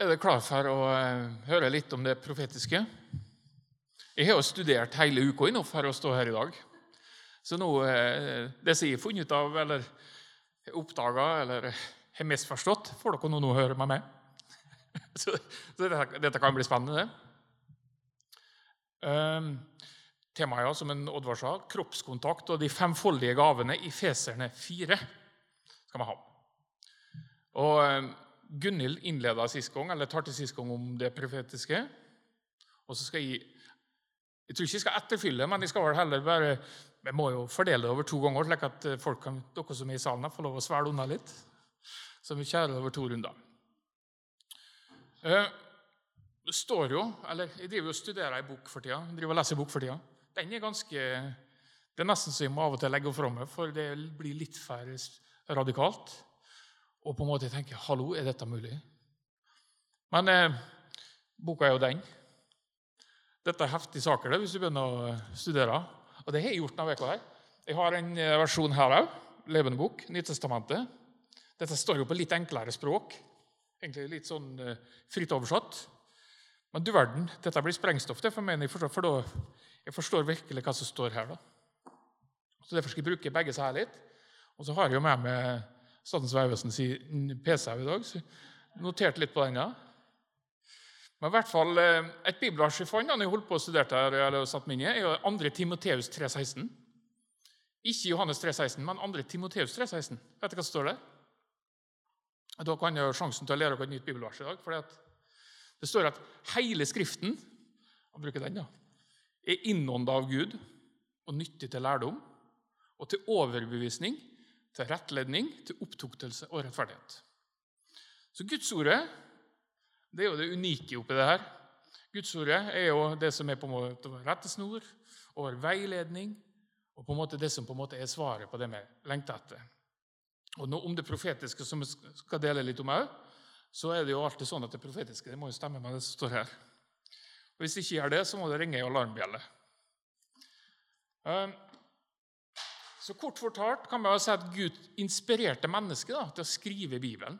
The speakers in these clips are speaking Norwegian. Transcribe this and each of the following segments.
Er dere klar for å eh, høre litt om det profetiske? Jeg har jo studert hele uka nå for å stå her i dag. Så nå, eh, det som jeg har funnet ut av, eller oppdaga, eller har misforstått, får dere nå høre meg med. Så, så dette, dette, kan bli spennende. Um, temaet, ja, som en Oddvar sa, kroppskontakt og de femfoldige gavene i Feserne 4 skal vi ha. Og um, Gunhild innleda sist gang, eller tar til sist gang om det profetiske. Og så skal jeg Jeg tror ikke jeg skal etterfylle, men jeg skal vel heller bare Jeg må jo fordele det over to ganger, slik at eh, folk kan, dere som er i salen, får lov å svelge unna litt. Så vi kjærer over to runder. Eh, det står jo, eller Jeg driver og studerer ei bok for tida. Jeg driver og leser bok for tida. Den er ganske Det er nesten så jeg må av og til legge fra meg, for det blir litt for radikalt og på en måte tenker 'Hallo, er dette mulig?' Men eh, boka er jo den. Dette er heftige saker det, hvis du begynner å eh, studere. Og det har jeg gjort denne uka. her. Jeg har en eh, versjon her òg. Levende bok. Nytestamentet. Dette står jo på litt enklere språk. Egentlig litt sånn eh, fritt oversatt. Men du verden, dette blir sprengstoff det for meg, for da, jeg forstår virkelig hva som står her. da. Så Derfor skal jeg bruke begge seg her litt. Og så har jeg jo med meg Statens vegvesen sier PC i dag, så jeg noterte litt på den. ja. Men i hvert fall, eh, Et bibelvers jeg fant da jeg holdt på å studere her, eller satt meg inn i, er jo 2. Timoteus 3,16. Ikke Johannes 3,16, men 2. Timoteus 3,16. Vet du hva som står der? Da kan jeg ha sjansen til å lære dere et nytt bibelvers i dag. for Det står at hele Skriften han bruker den da, er innånda av Gud og nyttig til lærdom og til overbevisning til rettledning, til opptuktelse og rettferdighet. Så Gudsordet det er jo det unike oppi det her. Gudsordet er jo det som er på en måte rettesnor og veiledning, og på en måte det som på en måte er svaret på det vi lengter etter. Og nå, Om det profetiske, som vi skal dele litt om òg, så er det jo alltid sånn at det profetiske det må jo stemme med det som står her. Og Hvis det ikke gjør det, så må det ringe i alarmbjelle. Uh, så kort fortalt kan man si at Gud inspirerte mennesket da, til å skrive Bibelen.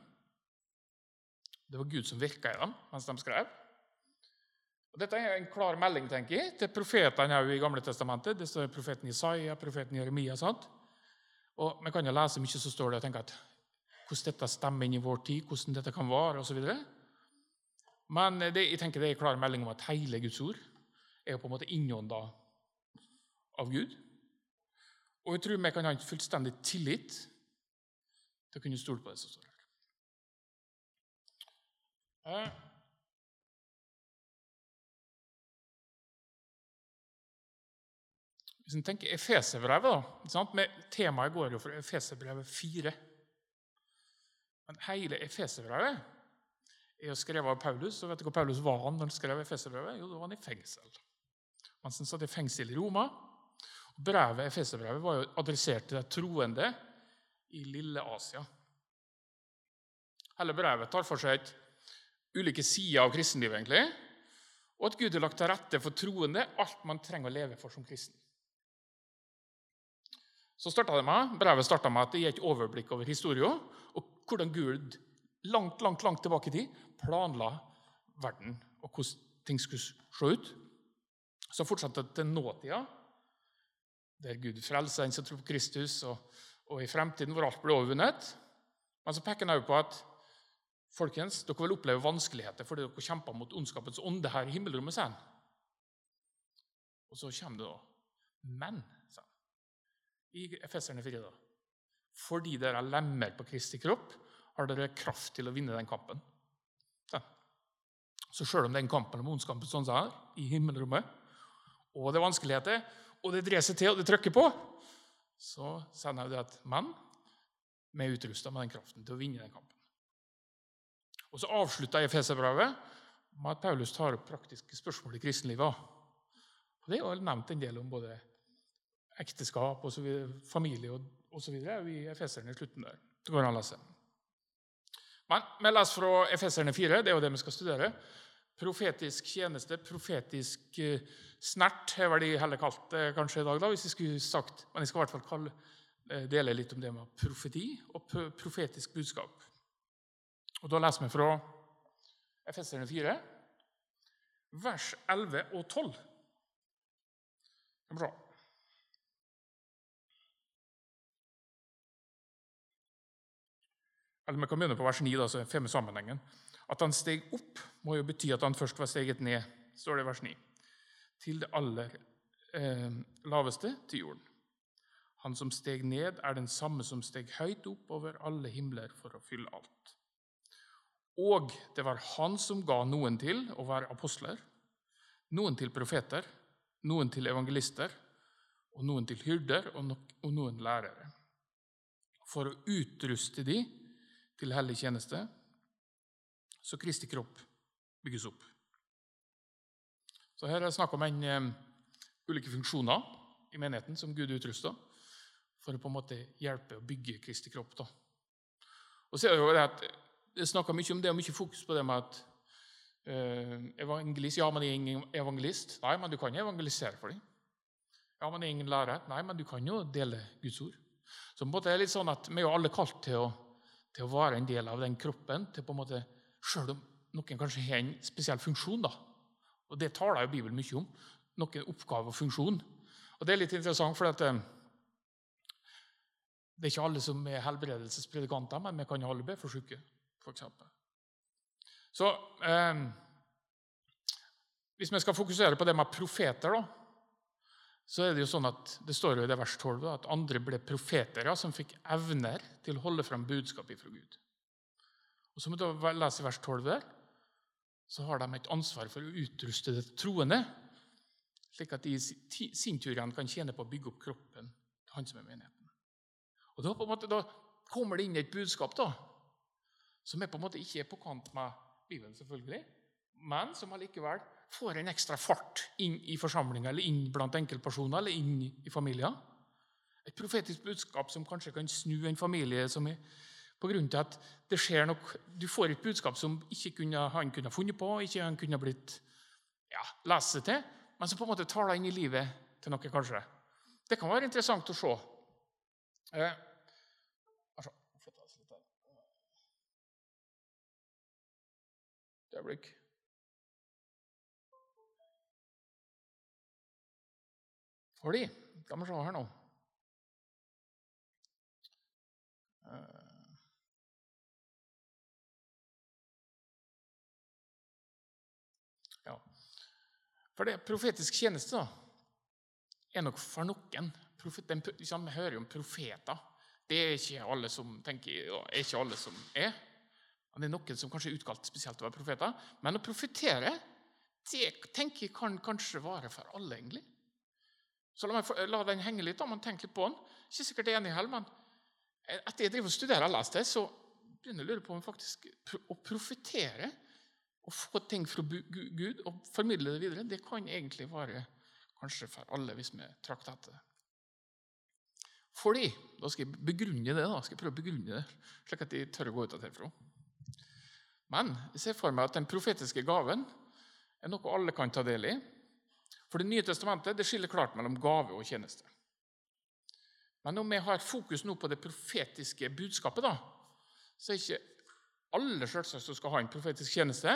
Det var Gud som virka i dem mens de skrev. Og dette er en klar melding tenker jeg, til profetene i Gamle testamentet. Det står profeten Isaiah, profeten Jeremia. Sant? Og Vi kan jo lese mye så står det, og tenke at hvordan dette stemmer inn i vår tid, hvordan dette kan vare osv. Men det, jeg tenker det er en klar melding om at hele Guds ord er på en måte innånda av Gud. Og jeg tror vi kan ha en fullstendig tillit til å kunne stole på det som står her. Eh. Hvis en tenker Efeserbrevet, Temaet går jo for Efeserbrevet 4. Men hele Efeserbrevet er jo skrevet av Paulus. og vet du hvor Paulus var han når han skrev Efeserbrevet? Jo, da var han i fengsel. Mens han satt i fengsel i Roma, Brevet, Efeserbrevet var jo adressert til de troende i lille Asia. Hele brevet tar for seg ulike sider av kristenlivet, egentlig, og at Gud har lagt til rette for troende alt man trenger å leve for som kristen. Så det med, Brevet starta med at det gir et overblikk over historien og hvordan Gud langt langt, langt tilbake i tid planla verden og hvordan ting skulle se ut. Så fortsatte det til nåtida, der Gud frelser den som tror på Kristus, og, og i fremtiden hvor alt blir overvunnet. Men så peker han også på at folkens, dere vil oppleve vanskeligheter fordi dere kjemper mot ondskapens ånde her i himmelrommet. Sen. Og så kommer det da Men, sa han, i Efeserne 4, da, fordi dere er lemmer på Kristi kropp, har dere kraft til å vinne den kampen. Så sjøl om den kampen om ondskapens ånde er i himmelrommet, og det er vanskeligheter, og det dreier seg til, og det trykker på, så jeg det at menn vi er utrusta med den kraften til å vinne den kampen. Og Så avslutter Efeserbrevet med at Paulus tar opp praktiske spørsmål i kristenlivet. Og Det er jo nevnt en del om både ekteskap, og så videre, familie osv. i Efeserne i slutten der. Det går an å lese. Men vi leser fra Efeserne 4, det er jo det vi skal studere. Profetisk tjeneste, profetisk uh, snert, har vel de heller kalt det kanskje i dag, da, hvis jeg skulle sagt. Men jeg skal i hvert fall kalle, uh, dele litt om det med profeti og profetisk budskap. Og Da leser vi fra Efeserne 4, vers 11 og 12. Bra. Eller vi kan begynne på vers 9, da, så får vi sammenhengen. At han steg opp, må jo bety at han først var steget ned, står det i vers 9. Til det aller eh, laveste, til jorden. Han som steg ned, er den samme som steg høyt opp over alle himler for å fylle alt. Og det var han som ga noen til å være apostler, noen til profeter, noen til evangelister, og noen til hyrder og noen lærere. For å utruste de til hellig tjeneste, så Kristi kropp bygges opp. Så Her er det snakk om en, um, ulike funksjoner i menigheten som Gud utruster for å på en måte hjelpe å bygge Kristi kropp. Da. Og så er Det jo det at det snakker mye om det og mye fokus på det med at uh, evangelist Ja, men er ingen evangelist. Nei, men du kan jo evangelisere for dem. Ja, men er ingen lærer. Nei, men du kan jo dele Guds ord. Så på en måte er det litt sånn at Vi er jo alle kalt til å til å være en del av den kroppen, til på en måte, selv om noen kanskje har en spesiell funksjon. da. Og Det taler jo Bibelen mye om. Noen oppgave og funksjon. Og Det er litt interessant, for at, eh, det er ikke alle som er helbredelsespredikanter, men vi kan jo alle be for syke, f.eks. Så eh, Hvis vi skal fokusere på det med profeter, da, så er det jo sånn at det står jo i det vers 12 at andre ble profeter ja, som fikk evner til å holde fram budskapet fra Gud. Og Som du leser i vers 12 der, så har de et ansvar for å utruste det troende, slik at de i sin tur kan tjene på å bygge opp kroppen til han som er menigheten. Og Da, måte, da kommer det inn et budskap da, som er på en måte ikke er på kant med Bibelen, selvfølgelig, men som allikevel får en ekstra fart inn i forsamlinga eller inn blant enkeltpersoner eller inn i familier. Et profetisk budskap som kanskje kan snu en familie som er til at det skjer nok, Du får et budskap som ikke kunne, han kunne funnet på, ikke han kunne blitt ja, lest seg til, men som på en måte taler inn i livet til noe, kanskje. Det kan være interessant å se. Eh, Et øyeblikk. Fordi Skal vi se her nå eh. Ja. For det profetisk tjeneste da, er nok for noen den, liksom, Vi hører jo om profeter. Det er ikke alle som tenker, er ikke alle som er. Det er noen som kanskje er utkalt spesielt å være profeter. Men å profetere det tenker jeg kan kanskje vare for alle, egentlig. Så la, meg, la den henge litt, da, men tenk litt på den. Ikke sikkert enig heller, men etter jeg driver og studerer og leser det, så begynner jeg å lure på om faktisk å profetere og få ting fra Gud og formidle det videre, det kan egentlig være kanskje for alle, hvis vi trakter etter det. Fordi Da skal jeg begrunne det, da skal jeg prøve å begrunne det, slik at de tør å gå ut av herfra. Men jeg ser for meg at den profetiske gaven er noe alle kan ta del i, for Det nye testamentet det skiller klart mellom gave og tjeneste. Men om vi har fokus nå på det profetiske budskapet, da, så er ikke alle selvsagt som skal ha en profetisk tjeneste,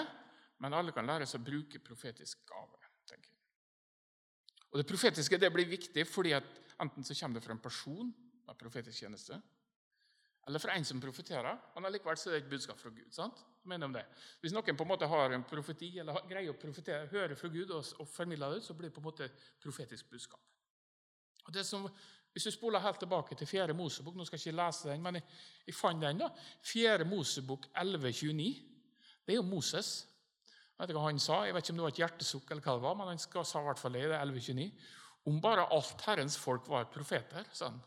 men alle kan lære seg å bruke profetisk gave. tenker jeg. Og Det profetiske det blir viktig fordi at enten så kommer det fra en person med profetisk tjeneste, eller fra en som profeterer, men allikevel så er det et budskap fra Gud. sant? mener om det. Hvis noen på en måte har en profeti, eller greier å profetere, høre fra Gud og, og formidle det, så blir det på en måte profetisk budskap. Og det som, Hvis du spoler helt tilbake til 4. Mosebok Nå skal jeg ikke lese den, men jeg, jeg fant den. da, 4. Mosebok 11,29. Det er jo Moses. Jeg vet ikke hva han sa, jeg vet ikke om det var et hjertesukk, eller hva det var, men han sa i hvert fall det. det er 11,29. Om bare alt Herrens folk var profeter, sa han.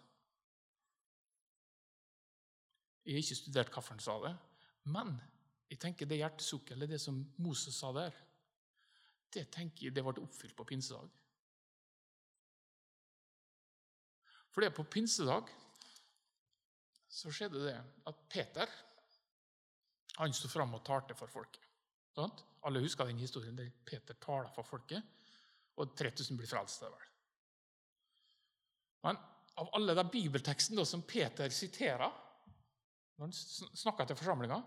Jeg har ikke studert hvorfor han sa det, men jeg tenker Det hjertesukket, eller det som Moses sa der, det tenker jeg det ble oppfylt på pinsedag. For det er på pinsedag så skjedde det at Peter han sto fram og talte for folket. Sånn? Alle husker den historien der Peter taler for folket, og 3000 blir frelst. vel. Men av alle de bibeltekstene som Peter siterer når han snakker til forsamlinga,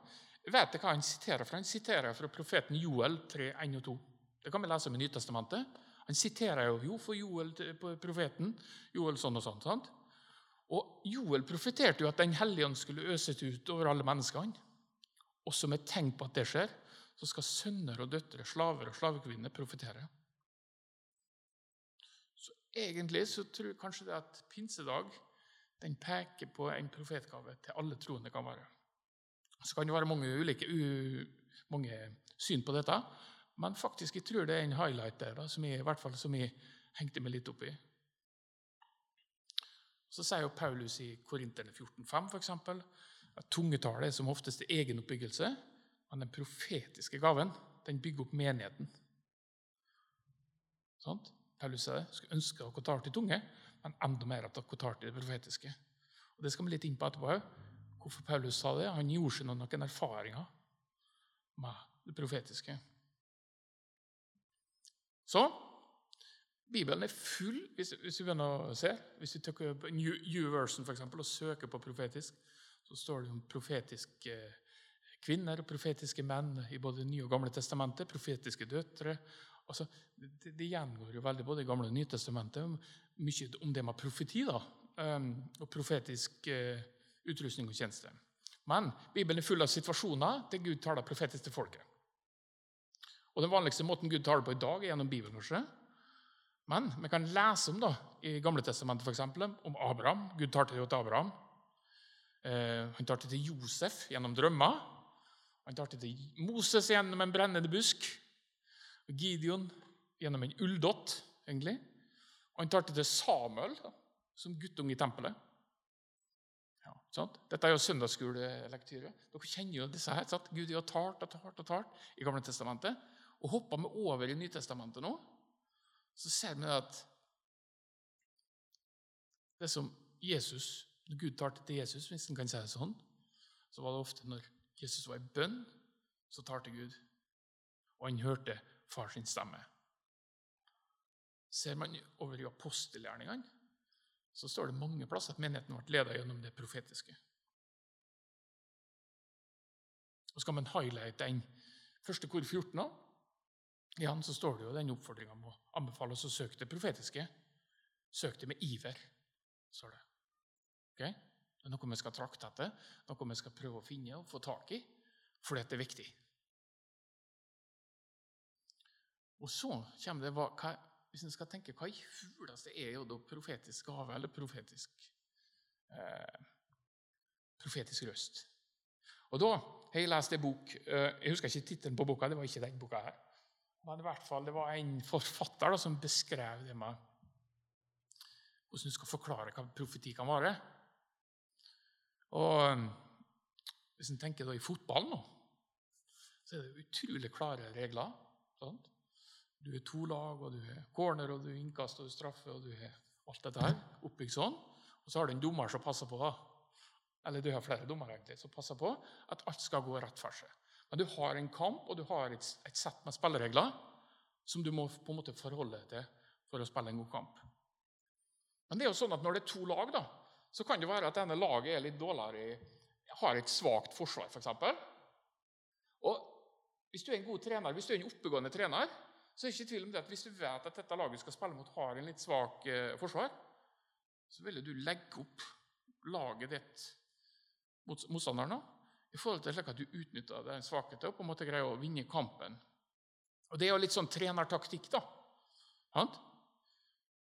vet dere hva han siterer fra. Han siterer fra profeten Joel 3, 1 og 2. Det kan vi lese om i Nytestamentet. Han siterer jo, jo for Joel, profeten. Joel sånn og sånn. sant? Og Joel profeterte jo at Den hellige ånd skulle øses ut over alle menneskene. Og som et tegn på at det skjer, så skal sønner og døtre, slaver og slavekvinner profetere. Så egentlig så tror jeg kanskje det at pinsedag den peker på en profetgave til alle troende kan være. Så kan det være mange ulike mange syn på dette, men faktisk jeg tror det er en highlight der da, som jeg, i hvert fall som jeg hengte meg litt opp i. Så sier jo Paulus i Korinterne 14,5 f.eks. at tungetallet er som oftest egenoppbyggelse, men den profetiske gaven den bygger opp menigheten. Sånn? Paulus sier det. Skulle ønske dere tar til tunge, men enda mer at dere tar til det profetiske. Og Det skal vi litt inn på etterpå Hvorfor Paulus sa det? Han gjorde seg noen erfaringer med det profetiske. Så Bibelen er full hvis, hvis vi begynner å se, hvis vi tar New, New Version for eksempel, og søker på profetisk, så står det om profetiske kvinner og profetiske menn i både Nye og Gamle testamentet. Profetiske døtre. Altså, det, det, gjengår jo veldig både i Gamle og Nye testamentet mye om det med profeti da, um, og profetisk uh, utrustning og tjeneste. Men Bibelen er full av situasjoner der Gud taler profetisk til folket. Og Den vanligste måten Gud taler på i dag, er gjennom Bibelen. kanskje. Men vi kan lese om da, i Gamle testamentet for eksempel, om Abraham. Gud tar til til Abraham. Eh, han tar til Josef gjennom drømmer. Han tar til Moses gjennom en brennende busk. Gideon gjennom en ulldott, egentlig. Og han tar til Samuel da, som guttunge i tempelet. Ja, sant? Dette er jo søndagsskolelektyre. Dere kjenner jo disse her. Sant? Gud har talt og talt og talt i Gamle testamentet. Og hopper vi over i Nytestamentet nå, så ser vi at det som Jesus, Gud talte til Jesus, hvis en kan si det sånn, så var det ofte når Jesus var i bønn, så talte Gud. Og han hørte far sin stemme. Ser man over i apostelgjerningene, så står det mange plasser at menigheten ble ledet gjennom det profetiske. Og Skal man highlighte den første kor 14 nå, igjen så står det jo den oppfordringa om å anbefale oss å søke det profetiske. Søk det med iver, står det. Okay? Det er noe vi skal trakte etter, noe vi skal prøve å finne og få tak i, fordi det er viktig. Og så kommer det hva, Hvis en skal tenke hva i huleste er jo da profetisk gave eller profetisk, eh, profetisk røst? Og da har jeg lest en bok eh, Jeg husker ikke tittelen på boka. det var ikke den boka her. Men i hvert fall, det var en forfatter da, som beskrev det med hvordan du skal forklare hva profeti kan være. Og um, Hvis en tenker da i fotball nå, så er det utrolig klare regler. Sant? Du er to lag, og du er corner, og du er innkast, og du straffe, og du er alt dette her oppbygd sånn. Og så har du en dommer som passer på, da. eller du har flere dommere egentlig, som passer på at alt skal gå rett for seg. Men du har en kamp, og du har et, et sett med spilleregler som du må på en måte forholde deg til for å spille en god kamp. Men det er jo sånn at når det er to lag, da, så kan det være at denne laget er litt dårligere, har et svakt forsvar, f.eks. Og hvis du er en god trener, hvis du er en oppegående trener, så er det ikke tvil om det at hvis du vet at dette laget skal spille mot har en litt svak eh, forsvar, så vil du legge opp laget ditt mot motstanderen i forhold til slik at du utnytter den svakheten og på en måte greier å vinne kampen. Og Det er jo litt sånn trenertaktikk. da.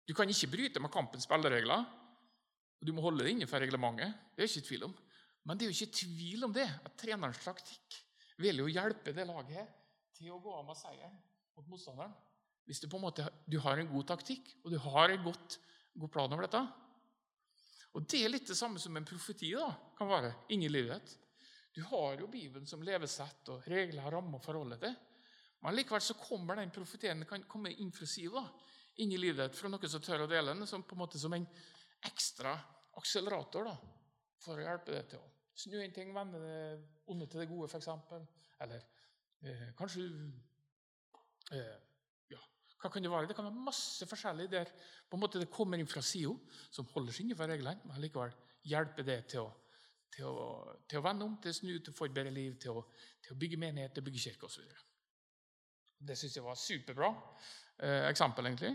Du kan ikke bryte med kampens spilleregler. og Du må holde det innenfor reglementet. Det er ikke tvil om. Men det er jo ikke tvil om det, at trenerens taktikk vil jo hjelpe det laget til å gå av med seieren mot motstanderen. Hvis du på en måte du har en god taktikk og du har en godt, god plan over dette. Og Det er litt det samme som en profeti da, kan være inni livet ditt. Du har jo Bibelen som levesett og regler, rammer å forholde til. Men likevel så kommer den profetien kan komme inn fra sida, inn i livet fra noen som tør å dele den, som, på en måte som en ekstra akselerator da, for å hjelpe deg til å snu en ting, vende det onde til det gode, f.eks. Eller eh, kanskje eh, ja, Hva kan det være? Det kan være masse forskjellig der på en måte det kommer inn fra SIO, som holder seg innenfor reglene, men likevel hjelper det til å til å, til å vende om, til å snu, til å få et bedre liv, til å, til å bygge menighet, til å bygge kirke osv. Det syns jeg var superbra eh, eksempel, egentlig.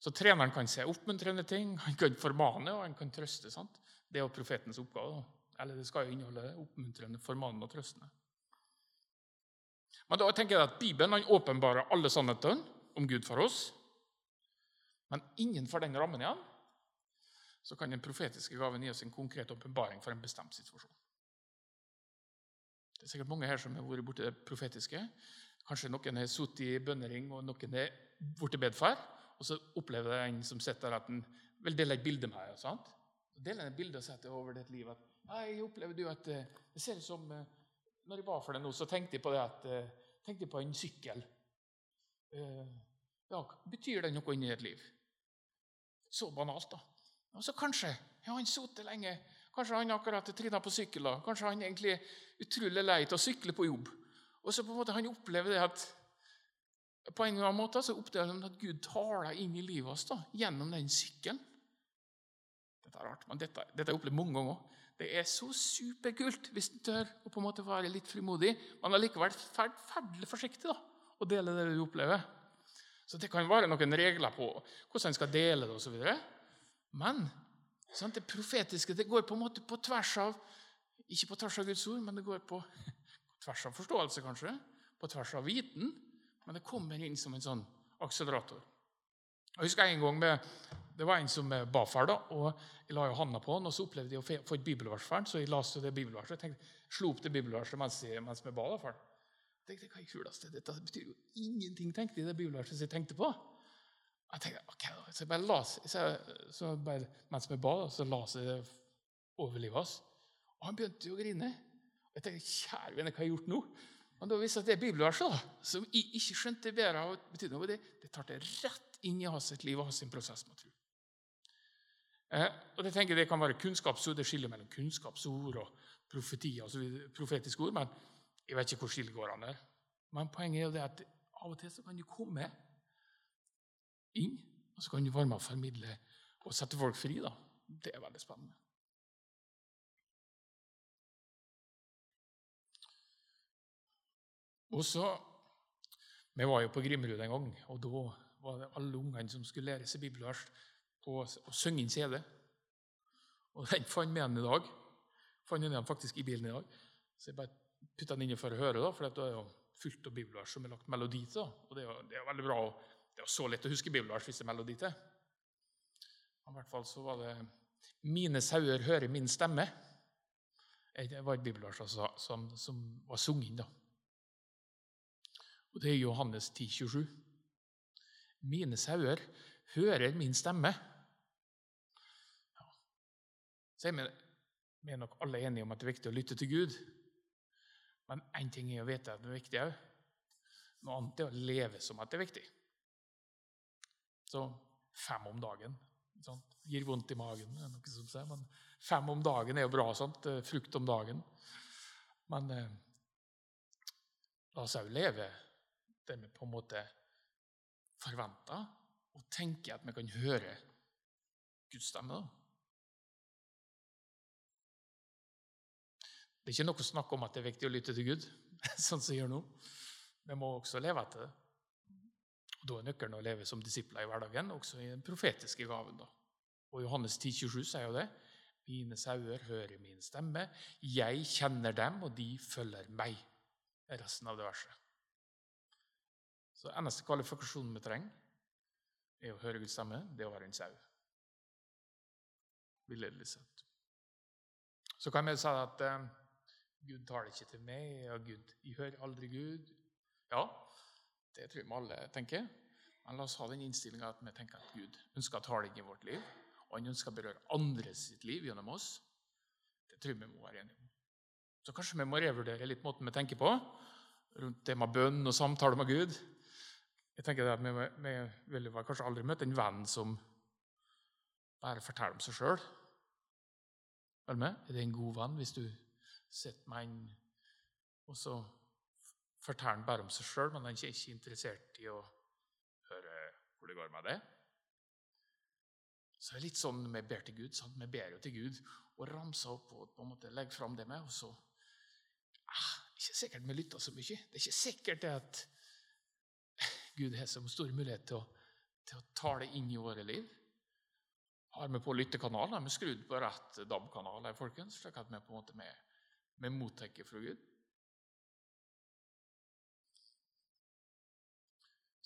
Så treneren kan se oppmuntrende ting, han kan formane og han kan trøste. sant? Det er jo profetens oppgave. Eller det skal jo inneholde oppmuntrende, formanende og trøstende. Men da tenker jeg at Bibelen han åpenbarer alle sannhetene om Gud for oss. Men innenfor den rammen igjen så kan den profetiske gaven gi oss en konkret åpenbaring for en bestemt situasjon. Det er sikkert mange her som har vært borti det profetiske. Kanskje noen har sittet i bønnering, og noen er blitt bedfar. Og så opplever en som sitter der at han vil dele et bilde med deg. Deler et bilde og setter over ditt liv. at jeg opplever du at eh, det ser ut som eh, Når jeg var for det nå, så tenkte jeg på det at, eh, tenkte jeg på en sykkel. Ja, Betyr det noe inni ditt liv? Så banalt, da. Og så kanskje ja, han sittet lenge. Kanskje han akkurat trina på sykkel. da. Kanskje han egentlig er utrolig lei av å sykle på jobb. Og så på en måte han opplever det at på en eller annen måte så opplever han at Gud taler inn i livet oss da, gjennom den sykkelen. Dette er rart, men dette, har jeg opplevd mange ganger. Det er så superkult hvis du tør å på en måte være litt frimodig, men allikevel forferdelig forsiktig da, å dele det du opplever. Så Det kan være noen regler på hvordan en skal dele det osv. Men sant, det profetiske det går på en måte på tvers av Ikke på tvers av Guds ord, men det går på, tvers av forståelse, kanskje. På tvers av viten. Men det kommer inn som en sånn akselerator. Jeg husker en gang med, Det var en som ba for da, og jeg la jo handa på han, og så opplevde jeg å få et bibelvers for han, så jeg leste det bibelverset. Jeg tenkte, slo opp det bibelverset mens, jeg, mens vi ba for han. Jeg tenkte, hva er kuleste? Dette betyr jo ingenting, tenkte jeg, det bibelverset jeg tenkte på. Jeg tenkte, ok, Så jeg bare las, så, så bare, mens vi ba, så las jeg det over livet hans. Og han begynte jo å grine. Og jeg tenkte, kjære vene, hva har jeg gjort nå? Men da viste det bibelverset, da, som jeg ikke skjønte bedre av betydningen det, det tar det rett inn i hans liv og hans prosess med tro. Eh, og det tenker jeg det kan være kunnskapsord, det skiller mellom kunnskapsord og profetier, altså profetiske ord, men jeg vet ikke hvor skillet går an der. Men poenget er jo det at av og til så kan du komme inn, og så kan du være med og formidle og sette folk fri. da. Det er veldig spennende. Og så, Vi var jo på Grimrud en gang, og da var det alle ungene som skulle lære seg bibelvers og, å synge inn CD. Og den fant vi igjen i dag. Fant den igjen faktisk i bilen i dag. Så jeg bare putta den inn for å høre, da, for det er jo fullt av bibelvers som er lagt melodi til. Og det er, jo, veldig bra. Det er jo så lett å huske bibelvers hvis det er melodi til. I hvert fall så var det 'Mine sauer hører min stemme'. Det var et bibelvers altså, som, som, var sunget inn. da. Og det er Johannes 10, 27. Mine sauer hører min stemme. Ja. Så er vi, vi er nok alle enige om at det er viktig å lytte til Gud. Men én ting er å vite at det er viktig òg. Noe annet er å leve som at det er viktig. Så fem om dagen. sant? Gir vondt i magen, er noe som sier, men fem om dagen er jo bra. Sant? Frukt om dagen. Men eh, la oss òg leve det vi på en måte forventer, og tenker at vi kan høre Guds stemme. da. Det er ikke noe snakk om at det er viktig å lytte til Gud, sånn som vi gjør nå. Vi må også leve etter det. Da er nøkkelen å leve som disipler i hverdagen, også i den profetiske gaven. da. Og Johannes 10, 27 sier jo det. Mine sauer hører min stemme. Jeg kjenner dem, og de følger meg. Resten av det verset. Så eneste kvalifikasjonen vi trenger, er å høre Guds stemme. Det er å være en sau. Villedelig sett. Så kan vi si at eh, Gud taler ikke til meg, og Gud, jeg hører aldri Gud. Ja, det tror jeg vi alle tenker. Men la oss ha den innstillinga at vi tenker at Gud ønsker å tale inn i vårt liv, og han ønsker å berøre andre sitt liv gjennom oss. Det tror jeg vi må være enige om. Så kanskje vi må revurdere litt måten vi tenker på rundt det med bønn og samtale med Gud. Jeg tenker at Vi, vi vil kanskje aldri møte en venn som bare forteller om seg sjøl. Er det en god venn hvis du sitter med en og så forteller han bare om seg sjøl, men han er ikke interessert i å høre hvor det går med det? Så det er litt sånn vi ber til Gud. Sant? Vi ber jo til Gud og ramser opp og på en måte legger fram det med. og så ah, Ikke sikkert vi lytter så mye. Det er ikke sikkert at Gud har så stor mulighet til å, til å ta det inn i våre liv. Har vi på lyttekanal, har vi skrudd på rett DAB-kanal, folkens, slik at vi på en måte med mottar fra Gud.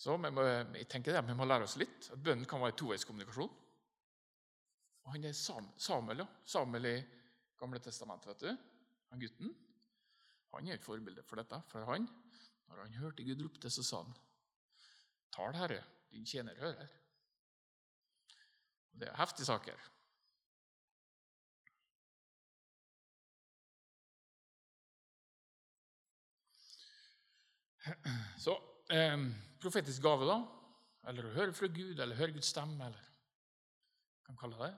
Så må, jeg tenker det, vi må lære oss litt at bønnen kan være toveiskommunikasjon. Og han er Samuel, ja. Samuel i Gamle testamentet, vet du. Han gutten. Han er et forbilde for dette. For han, når han hørte Gud ropte, så sa han Tal, Herre, din tjener hører. Og Det er heftige saker. Så eh, profetisk gave, da, eller å høre fra Gud, eller høre Guds stemme, eller hva kan kalle det,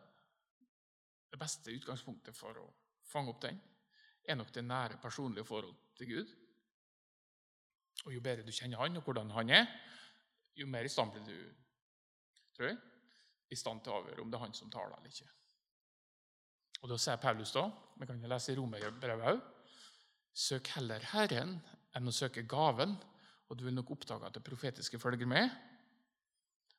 det beste utgangspunktet for å fange opp den er nok det nære, personlige forhold til Gud. Og Jo bedre du kjenner han og hvordan han er, jo mer i stand blir du tror jeg, i stand til å avgjøre om det er han som taler eller ikke. Og Da sier Paulus, da, vi kan lese i Romerbrevet òg, søk heller Herren enn å søke gaven, og du vil nok oppdage at det profetiske følger med.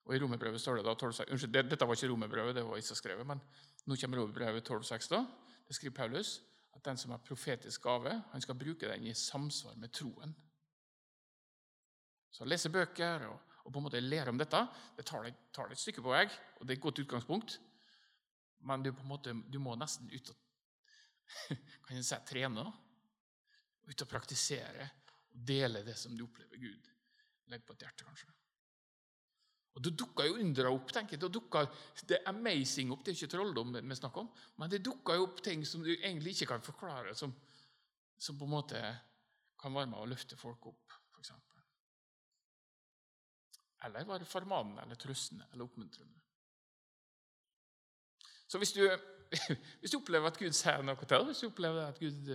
Og I romerbrevet står det da 12, unnskyld, Dette var ikke romerbrevet, det var Isa skrevet, men nå kommer romerbrevet 12,6. da. Det skriver Paulus at den som har profetisk gave, han skal bruke den i samsvar med troen. Så å lese bøker og, og, på en måte lære om dette det tar deg, tar deg et stykke på vei, og det er et godt utgangspunkt. Men du, på en måte, du må nesten ut og kan jeg si, trene. Ut og praktisere og dele det som du opplever Gud legger på et hjerte, kanskje. Og Det dukka jo undra opp. tenker jeg. Det dukka det amazing opp. Det er ikke trolldom vi snakker om, men det dukka jo opp ting som du egentlig ikke kan forklare, som, som på en måte kan være med å løfte folk opp, f.eks. Eller være formanende eller trøstende eller oppmuntrende. Så hvis du, hvis du, opplever at Gud sier noe til deg, hvis du opplever at Gud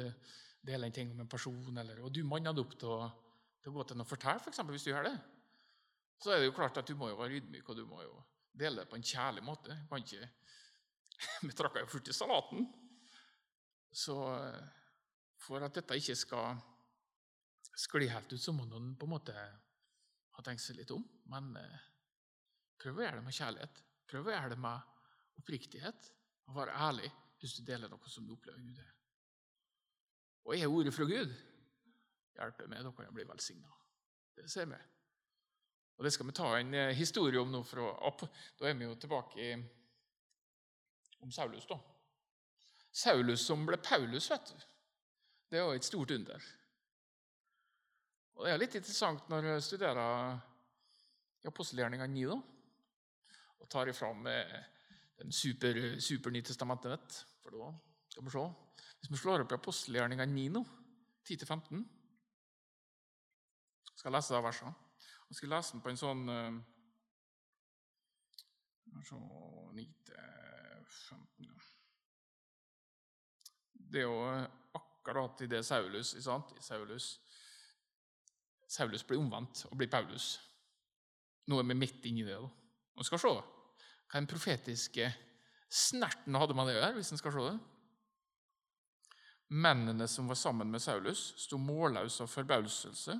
deler en ting om en person, eller, og du manner deg opp til å, til å gå til noe og fortelle, f.eks. For hvis du gjør det, så er det jo klart at du må jo være ydmyk, og du må jo dele det på en kjærlig måte. Kan ikke Vi trakka jo fullt i salaten. Så eh, for at dette ikke skal skli helt ut, så må noen på en måte ha tenkt seg litt om. Men eh, prøv å gjøre det med kjærlighet. Prøv å gjøre det med oppriktighet. Og være ærlig hvis du deler noe som du opplever Gud er. Og er ordet fra Gud, hjelper meg, da kan jeg bli velsigna. Det ser vi. Og Det skal vi ta en eh, historie om nå. Fra, da er vi jo tilbake i, om Saulus. da. Saulus som ble Paulus, vet du. Det er jo et stort under. Og Det er litt interessant når jeg studerer apostelgjerninga 9 da, og tar ifram den super, super Nytestamentet. For da skal vi se. Hvis vi slår opp i apostelgjerninga 9 nå, 10-15 skal jeg lese av versene. Jeg skal lese den på en sånn uh, så, 9 15 Det er jo akkurat i det Saulus? Saulus, Saulus blir omvendt og blir Paulus. Nå er vi midt inni det. da. Og skal se hva den profetiske snerten hadde med det å gjøre. hvis en skal se det. Mennene som var sammen med Saulus, sto målløse av forbauselse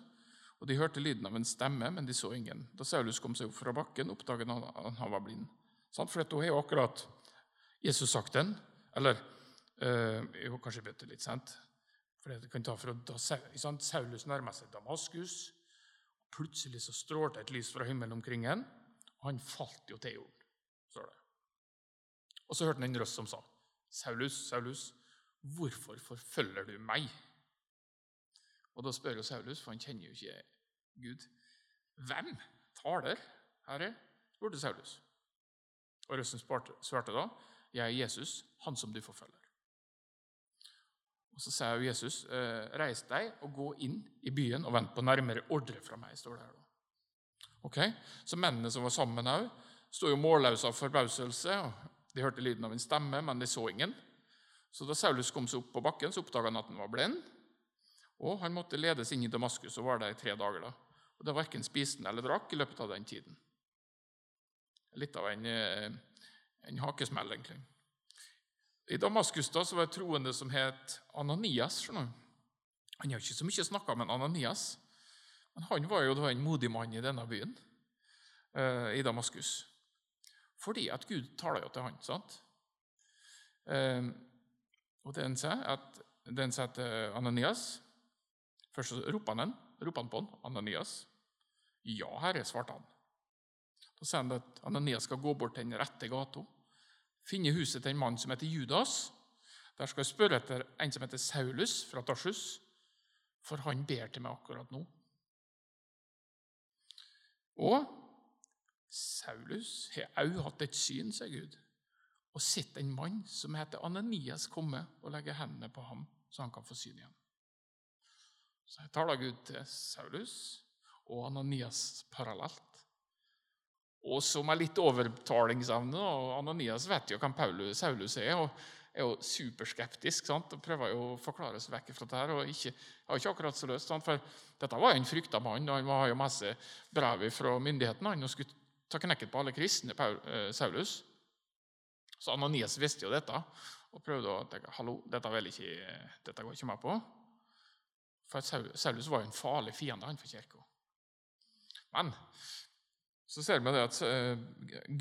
og De hørte lyden av en stemme, men de så ingen. Da Saulus kom seg opp fra bakken, oppdaget han at han var blind. For dette har jo akkurat Jesus sagt den. Eller øh, jo, kanskje bitte litt sent. For det kan ta fra da Saulus nærmer seg Damaskus. og Plutselig så strålte et lys fra himmelen omkring ham, og han falt jo til jorden. står det. Og så hørte han en røst som sa, 'Saulus, Saulus, hvorfor forfølger du meg?' Og Da spør jo Saulus, for han kjenner jo ikke Gud. Hvem taler, Herre? spurte Saulus. Og røsten svarte da, Jeg er Jesus, han som du forfølger. Og Så sa jo Jesus, «Eh, reis deg og gå inn i byen og vent på nærmere ordre fra meg. står det her da. Ok? Så mennene som var sammen òg, sto jo målløse av forbauselse. og De hørte lyden av en stemme, men de så ingen. Så da Saulus kom seg opp på bakken, så oppdaga han at han var blind. Og han måtte ledes inn i Damaskus og var der i tre dager. da. Og Det verken spiste eller drakk i løpet av den tiden. Litt av en, eh, en hakesmell, egentlig. I Damaskus da, så var det troende som het Ananias. skjønner du. Han har ikke så mye snakka med Ananias, men han var jo da en modig mann i denne byen, eh, i Damaskus. Fordi at Gud taler jo til han, sant? Eh, og den sier at den sa til Ananias Først så roper han, han på han, Ananias. Ja, herre, svarte han. Så sier han at Ananias skal gå bort til den rette gata, finne huset til en mann som heter Judas. Der skal jeg spørre etter en som heter Saulus fra Tarsus, for han ber til meg akkurat nå. Og Saulus har òg hatt et syn, sier Gud, og sett en mann som heter Ananias, komme og legge hendene på ham, så han kan få syn igjen. Så jeg taler Gud til Saulus og Ananias parallelt. Og som er litt overtalingsevne. og Ananias vet jo hvem Paulus, Saulus er. og er jo superskeptisk sant? og prøver jo å forklare seg vekk fra dette. og ikke, har ikke akkurat så løst, sant? for Dette var jo en frykta mann. Han har jo masse brev fra myndighetene han skulle ta knekken på alle kristne, Paul, eh, Saulus. Så Ananias visste jo dette og prøvde å tenke hallo, dette, ikke, dette går ikke med på. For Saulus var jo en farlig fiende han for kirka. Men så ser vi det at uh,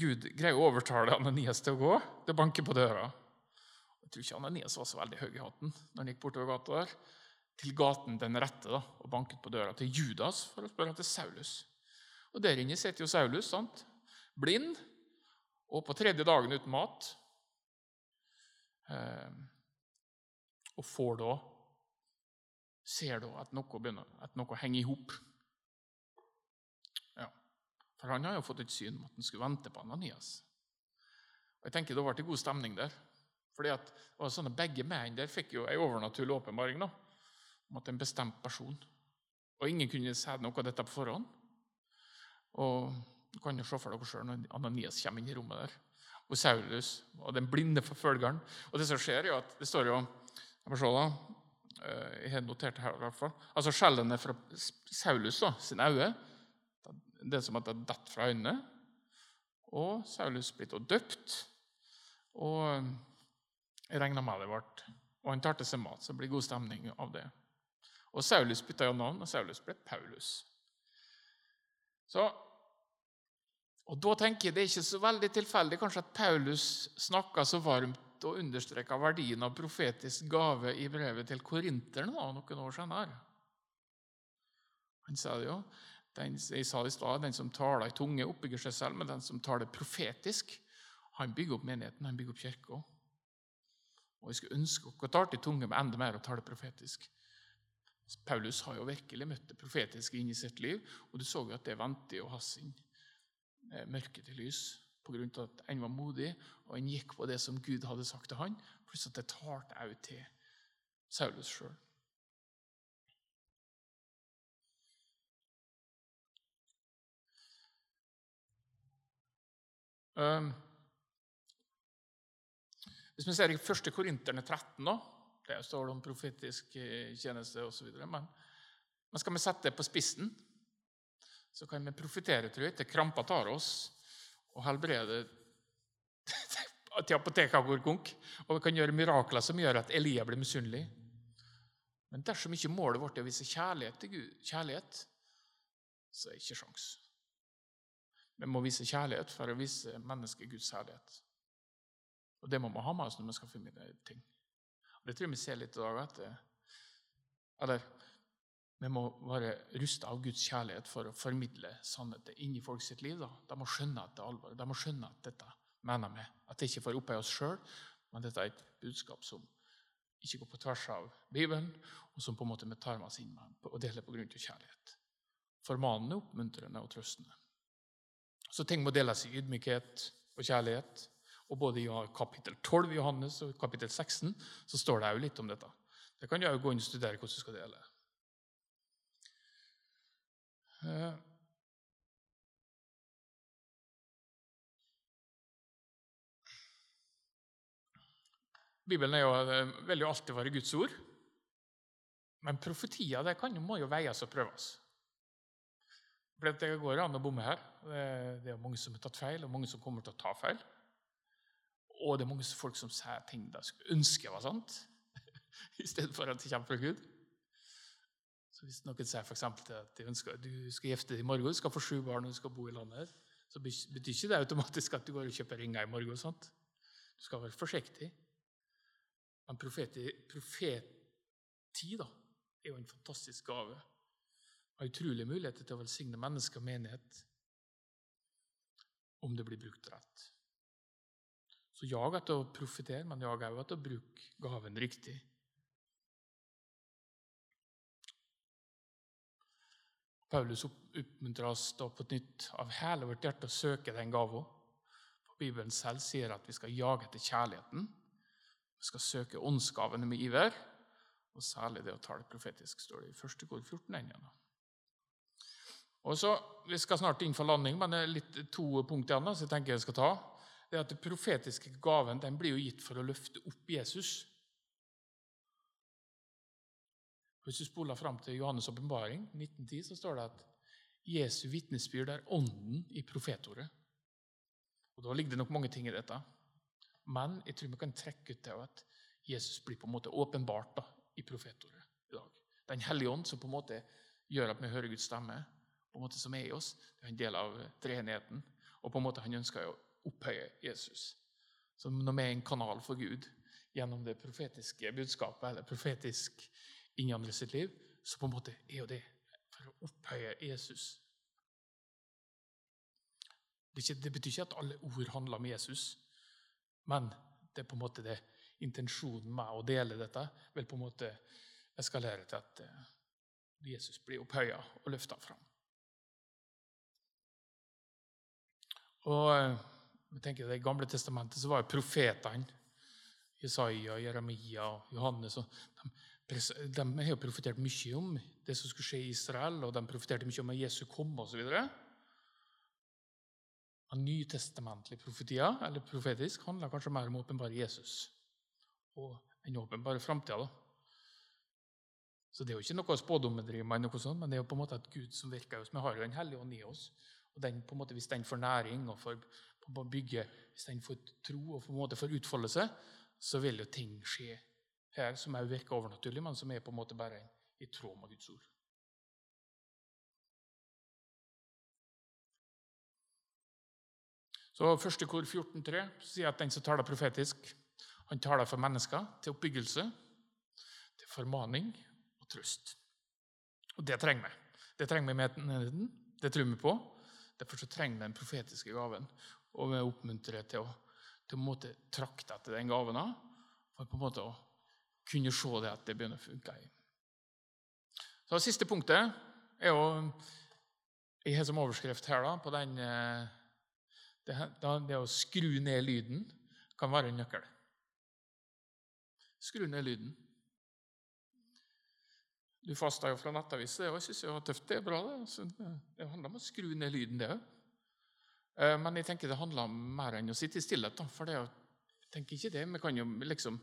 Gud greier å overtale Ananias til å gå. Det banker på døra. Jeg tror ikke Ananias var så veldig høy i hatten når han gikk bortover gata der. Til gaten den rette da, og banket på døra til Judas for å spørre etter Saulus. Og Der inne sitter jo Saulus, sant? blind og på tredje dagen uten mat. Uh, og får da ser da at noe, begynner, at noe henger i hop. Ja. For han har jo fått et syn om at han skulle vente på Ananias. Og jeg tenker Det ble god stemning der. Fordi at det sånne Begge menn der fikk jo en overnaturlig åpenbaring da, om at en bestemt person Og ingen kunne si noe av dette på forhånd. Og kan jo se for dere sjøl når Ananias kommer inn i rommet der. Og Saulus og den blinde forfølgeren. Og det som skjer, er jo at det står jo jeg må se da, Eh, jeg har notert det her i hvert fall. Altså skjellene fra Saulus da, sin øyne. Det som at det datt fra øynene. Og Saulus blir døpt. Og jeg regna med det ble Og han tar til seg mat, så det blir god stemning av det. Og Saulus bytta jo navn, og Saulus ble Paulus. Så, og Da tenker jeg det er ikke så veldig tilfeldig kanskje at Paulus snakka så varmt og understreka verdien av profetisk gave i brevet til korinterne noen år senere. Han sa det jo. Den, jeg sa det i stad, den som taler i tunge, oppbygger seg selv, men den som taler profetisk, han bygger opp menigheten, han bygger opp kirka. Og jeg skulle ønske dere talte i tunge med enda mer å tale profetisk. Paulus har jo virkelig møtt det profetiske inn i sitt liv, og du så jo at det vendte jo hans eh, mørke til lys pga. at en var modig, og en gikk på det som Gud hadde sagt til han, pluss at det talte òg til Saulus sjøl. Um, hvis vi ser i 1. Korinterne 13, da, det står om profetisk eh, tjeneste osv. Men, men skal vi sette det på spissen, så kan vi profitere, tror jeg, til krampa tar oss, og helbrede til apoteket går konk. Og vi kan gjøre mirakler som gjør at Elia blir misunnelig. Men dersom ikke målet vårt er å vise kjærlighet til Gud, kjærlighet, så er det ikke sjans. Vi må vise kjærlighet for å vise mennesket Guds kjærlighet. Og Det må vi ha med oss når vi skal formidle ting. Og Det tror jeg vi ser litt i dag. at det, eller vi må være rusta av Guds kjærlighet for å formidle sannheten inn i folk sitt liv. Da. De må skjønne at det er alvor. De må skjønne at dette mener vi. At det ikke får opphøye oss sjøl, men dette er et budskap som ikke går på tvers av Bibelen, og som på en måte vi tar med oss inn med og deler på grunn av kjærlighet. Formanende, oppmuntrende og trøstende. Så ting må deles i ydmykhet og kjærlighet. Og både i kapittel 12 i Johannes og kapittel 16 så står det òg litt om dette. Det kan du òg gå inn og studere hvordan du skal dele. Eh, Bibelen er jo, eh, vil jo alltid være Guds ord. Men profetier det kan, må jo veies og prøves. For Det går an å bomme her. Det er mange som har tatt feil, og mange som kommer til å ta feil. Og det er mange folk som sier ting de skulle ønske var sant, i stedet for at det kommer fra Gud. Så Hvis noen sier for at de ønsker, du skal gifte deg i morgen, du skal få sju barn og du skal bo i landet, så betyr ikke det automatisk at du går og kjøper ringer i morgen. Sant? Du skal være forsiktig. Men profeti, profeti da, er jo en fantastisk gave. Har utrolige muligheter til å velsigne mennesker og menighet om det blir brukt rett. Så jag etter å profetere, men jag òg etter å bruke gaven riktig. Paulus oppmuntrer oss da på nytt av hele vårt hjerte å søke den gava. Bibelen selv sier at vi skal jage etter kjærligheten. Vi skal søke åndsgavene med iver, og særlig det å tale profetisk, står det i 1. kor 14. Igjen. Og så, Vi skal snart inn for landing, men det er litt to punkter igjen så jeg tenker jeg skal ta. Det er at Den profetiske gaven den blir jo gitt for å løfte opp Jesus. Hvis du spoler fram til Johannes' åpenbaring, 1910, så står det at Jesu vitnesbyrd er ånden i profetordet. Og Da ligger det nok mange ting i dette. Men jeg tror vi kan trekke ut til at Jesus blir på en måte åpenbart da, i profetordet i dag. Den hellige ånd som på en måte gjør at vi hører Guds stemme, på en måte som er i oss. Det er en del av treenigheten. Og på en måte han ønsker å opphøye Jesus. Så når vi er en kanal for Gud gjennom det profetiske budskapet, eller profetisk inn i andre sitt liv, så på en måte er jo det for å opphøye Jesus. Det, ikke, det, betyr ikke at alle ord handler om Jesus, men det er på en måte det intensjonen med å dele dette vil på en måte eskalere til at eh, Jesus blir opphøya og løfta fram. Og eh, jeg tenker I Det gamle testamentet så var jo profetene Jesaja, Jeremia Johannes og de, de har profetert mye om det som skulle skje i Israel, og de profeterte mye om at Jesus kom osv. Nytestamentlig profetier, eller profetisk, handler kanskje mer om å åpenbare Jesus og enn å åpenbare framtida. Så det er jo ikke noe spådommer driver noe sånt, men det er jo på en måte at Gud som virker i oss. Vi har jo Den hellige ånd i oss. og den, på en måte, Hvis den får næring og får bygge, hvis den får tro og på en måte får utfolde seg, så vil jo ting skje her som òg virker overnaturlig, men som er på en måte bare i tråd med Guds ord. Så første kor 14.3 sier at den som taler profetisk, han taler for mennesker til oppbyggelse, til formaning og trøst. Og det trenger vi. Det trenger vi med menigheten. Det tror vi på. Derfor trenger vi den profetiske gaven. Og vi oppmuntrer til å, til å måte, trakte etter den gaven for på en måte å kunne se det at det begynner å funke. Så det Siste punktet er jo Jeg har som overskrift her da, på den eh, det, det å skru ned lyden kan være en nøkkel. Skru ned lyden. Du fasta jo fra nettavis, og jeg syns det var tøft. Det er bra, det. Det handler om å skru ned lyden, det òg. Eh, men jeg tenker det handler om mer enn å sitte i stillhet. For det, jeg tenker ikke det. Vi kan jo liksom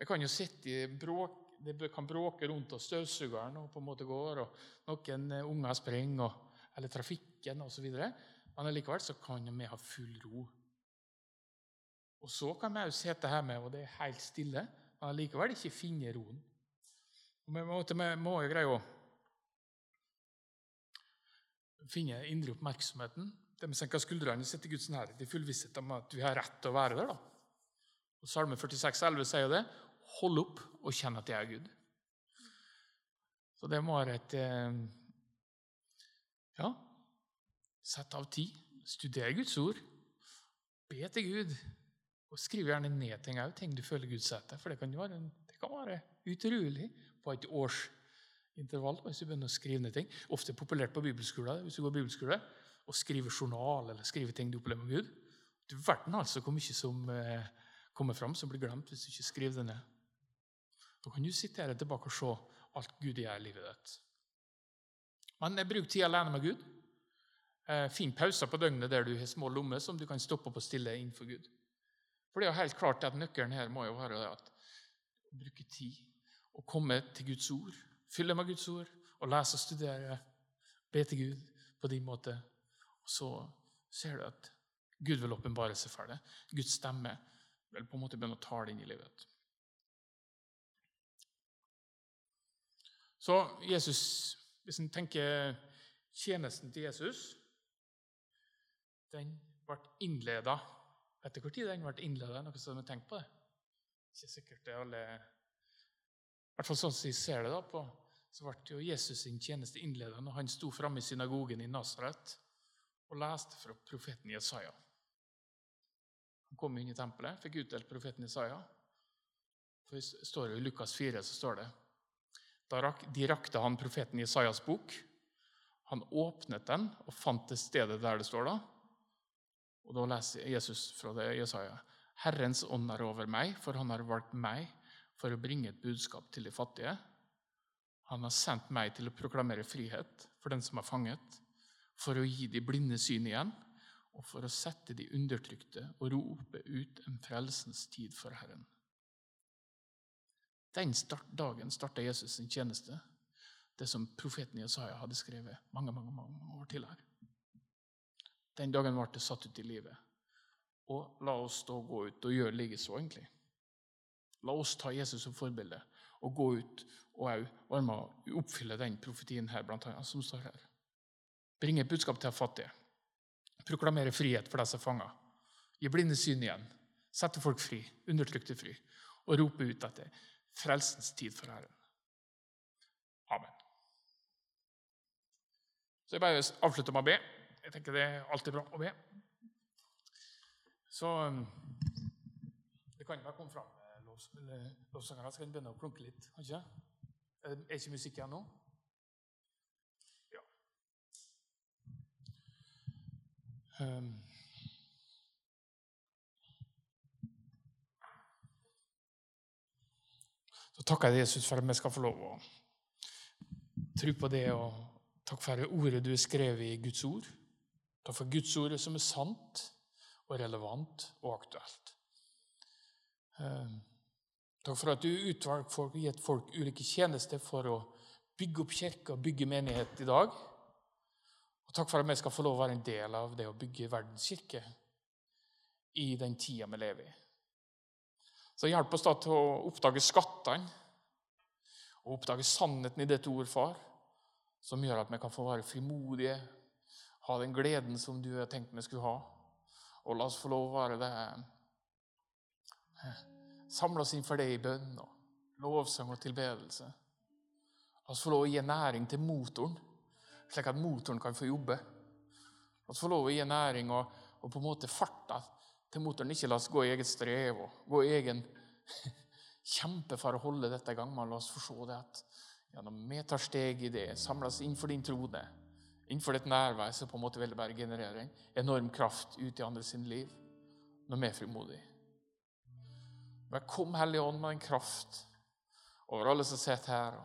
vi kan jo sitte i bråk, Det kan bråke rundt oss, støvsugeren og på en måte går, og noen eh, unger springer, og, eller trafikken osv. Men likevel så kan vi ha full ro. Og så kan vi òg sitte her med, og det er helt stille, men likevel ikke finne roen. Og vi må, vi må jo greie å finne indre oppmerksomheten. Med senka skuldrene setter Guds nærhet i full visshet om at vi har rett til å være der. da. Og Salme 46, 11 sier det. Hold opp og kjenn at jeg er Gud. Så det må være et eh, Ja, sett av tid. Studer Guds ord. Be til Gud. Og skriv gjerne ned ting òg, ting du føler Gud setter. For det kan, være, det kan være utrolig på et årsintervall hvis du begynner å skrive ned ting. Ofte populært på bibelskolen hvis du går bibelskole, og skriver journal eller skriver ting du opplever med Gud. Du verden altså hvor mye som eh, kommer fram, som blir glemt hvis du ikke skriver det ned. Da kan du sitte her tilbake og se alt Gud gjør i livet ditt. Men jeg bruk tid alene med Gud. Eh, finn pauser på døgnet der du har små lommer som du kan stoppe opp og stille innenfor Gud. For det er jo helt klart at Nøkkelen her må jo være at å bruke tid og komme til Guds ord, fylle med Guds ord og lese og studere, be til Gud på din måte. Og så ser du at Gud vil åpenbare seg for deg. Guds stemme vil på en måte begynne å tale inn i livet. Så Jesus, hvis en tenker tjenesten til Jesus, den ble innleda du hvor tid den ble innleda? Noen som har tenkt på det? Ikke sikkert det alle I hvert fall sånn som vi ser det da på, så ble jo Jesus sin tjeneste innleda når han sto framme i synagogen i Nasaret og leste fra profeten Jesaja. Han kom inn i tempelet, fikk utdelt profeten Jesaja. For det står jo I Lukas 4 så står det De rakte han profeten Jesajas bok. Han åpnet den og fant det stedet der det står da. Og Da leser Jesus fra det Jesaja. Herrens ånd er over meg, for han har valgt meg for å bringe et budskap til de fattige. Han har sendt meg til å proklamere frihet for den som er fanget, for å gi de blinde syn igjen, og for å sette de undertrykte og rope ut en frelsens tid for Herren. Den start, dagen starta Jesus sin tjeneste, det som profeten Jesaja hadde skrevet mange, mange, mange år tidligere. Den dagen ble det satt ut i livet. Og la oss da gå ut og gjøre likeså, egentlig. La oss ta Jesus som forbilde og gå ut og være med å oppfylle den profetien her, blant annet, som står her. Bringe budskap til de fattige. Proklamere frihet for de som er fanga. Gi blinde syn igjen. Sette folk fri, undertrykte fri. Og rope ut etter frelsens tid for Herren. Amen. Så jeg bare avslutter med å be. Jeg tenker det er alltid bra å be. Så um, det kan bare komme fram lovsangere. Skal vi begynne å klunke litt? Ikke? Er ikke musikk igjen nå? Ja. Um. Takker jeg Jesus for at vi skal få lov å tro på det, og takk for ordet du har skrevet i Guds ord. Takk for Guds ord som er sant og relevant og aktuelt. Um. Takk for at du utvalgte folk og gitt folk ulike tjenester for å bygge opp kirke og bygge menighet i dag. Og takk for at vi skal få lov å være en del av det å bygge verdens kirke i den tida vi lever i. Så hjelp oss da til å oppdage skattene og oppdage sannheten i dette ord, far, som gjør at vi kan få være frimodige, ha den gleden som du har tenkt vi skulle ha. Og la oss få lov å være det samle oss inn for det i bønn og lovsang og tilbedelse. La oss få lov å gi næring til motoren, slik at motoren kan få jobbe. La oss få lov å gi næring og, og på en måte farta til motoren. Ikke la oss gå i eget strev og gå i egen kjempe for å holde dette i gang. Men la oss få se det at gjennom vi tar steg i det, samles innenfor din trone, innenfor ditt nærvær, så på en måte vil det bare generere en enorm kraft ut i andre sin liv når vi er frimodige. Kom, Hellige Ånd, med en kraft over alle som sitter her.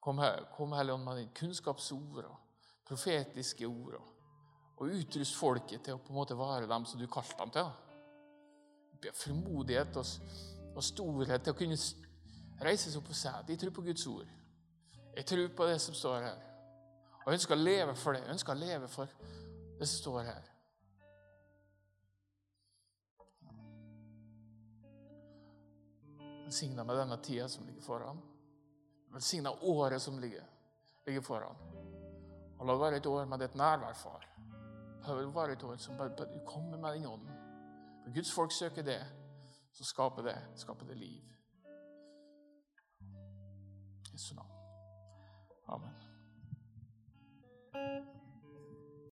Kom, kom Hellige Ånd, med din kunnskapsord og profetiske ord. Og utrust folket til å på en måte være dem som du kalte dem til. Be frimodighet og, og, storhet til å kunne reise seg opp og si at jeg tror på Guds ord. Jeg tror på det som står her. Og jeg ønsker å leve for det. Jeg ønsker å leve for det som står her. Velsigna med denne tida som ligger foran. Velsigna året som ligger, ligger foran. Og la det være et år med ditt nærvær, far. La det være et år som bare kommer med din ånd. Når Guds folk søker det, så skaper det, skaper det liv. Jesu navn. Amen.